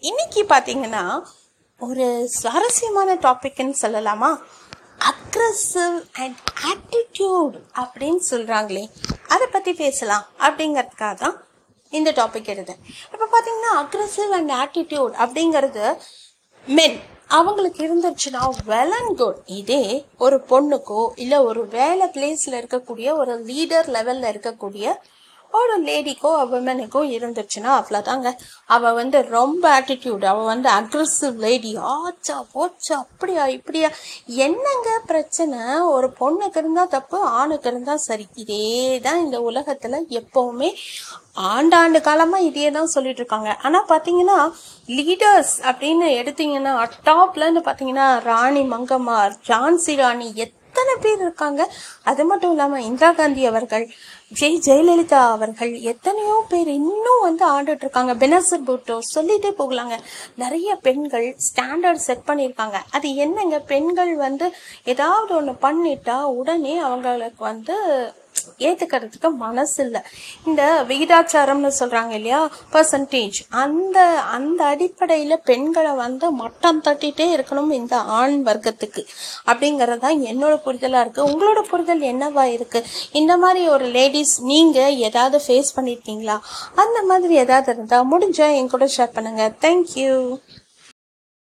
இன்னைக்கு பார்த்தீங்கன்னா ஒரு சுவாரஸ்யமான டாபிக்னு சொல்லலாமா? அக்ரஸிவ் அண்ட் ஆட்டிடியூட் அப்படின்னு சொல்கிறாங்களே அதை பற்றி பேசலாம் அப்படிங்கிறதுக்காக தான் இந்த டாபிக் எடுத்தேன். இப்போ பார்த்தீங்கன்னா அக்ரஸிவ் அண்ட் ஆட்டிடியூட் அப்படிங்கிறது மென் அவங்களுக்கு இருந்துச்சுன்னா வெல் அண்ட் குட் இதே ஒரு பொண்ணுக்கோ இல்லை ஒரு வேலை பிளேஸில் இருக்கக்கூடிய ஒரு லீடர் லெவலில் இருக்கக்கூடிய ஒரு லேடிக்கோ விமனுக்கோ இருந்துச்சுன்னா அவ்வளோதாங்க அவள் வந்து ரொம்ப ஆட்டிடியூட் அவள் வந்து அக்ரஸிவ் லேடி ஆச்சா போச்சா அப்படியா இப்படியா? என்னங்க பிரச்சனை? ஒரு பொண்ணுக்கு இருந்தால் தப்பு ஆணுக்கு இருந்தால் சரி. இதே தான் இந்த உலகத்தில் எப்போவுமே ஆண்டாண்டு காலமாக இதே தான் சொல்லிட்டு இருக்காங்க. ஆனால் பார்த்தீங்கன்னா லீடர்ஸ் அப்படின்னு எடுத்தீங்கன்னா டாப்லன்னு பார்த்தீங்கன்னா ராணி மங்கம்மார் ஜான்சி ராணி எத் எத்தனை பேர் இருக்காங்க? அது மட்டும் இல்லாமல் இந்திரா காந்தி அவர்கள் ஜெய் ஜெயலலிதா அவர்கள் எத்தனையோ பேர் இன்னும் வந்து ஆண்டுட்டு இருக்காங்க. பெனசர் பூட்டோ சொல்லிட்டே போகலாங்க. நிறைய பெண்கள் ஸ்டாண்டர்ட் செட் பண்ணியிருக்காங்க. அது என்னங்க? பெண்கள் வந்து ஏதாவது ஒன்று பண்ணிட்டா உடனே அவங்களுக்கு வந்து ஏற்றுக்கிறதுக்கு மனசு இல்லை. இந்த விகிதாச்சாரம்னு சொல்கிறாங்க இல்லையா? பர்சன்டேஜ் அந்த அந்த அடிப்படையில் பெண்களை வந்து மட்டம் தட்டிகிட்டே இருக்கணும் இந்த ஆண் வர்க்கத்துக்கு. அப்படிங்கிறது தான் என்னோட புரிதலாக இருக்குது உங்களோட புரிதல் என்னவா இருக்குது இந்த மாதிரி ஒரு லேடிஸ் நீங்கள் ஏதாவது ஃபேஸ் பண்ணியிருக்கீங்களா அந்த மாதிரி ஏதாவது இருந்தால் முடிஞ்சால் என் கூட ஷேர் பண்ணுங்கள் தேங்க்யூ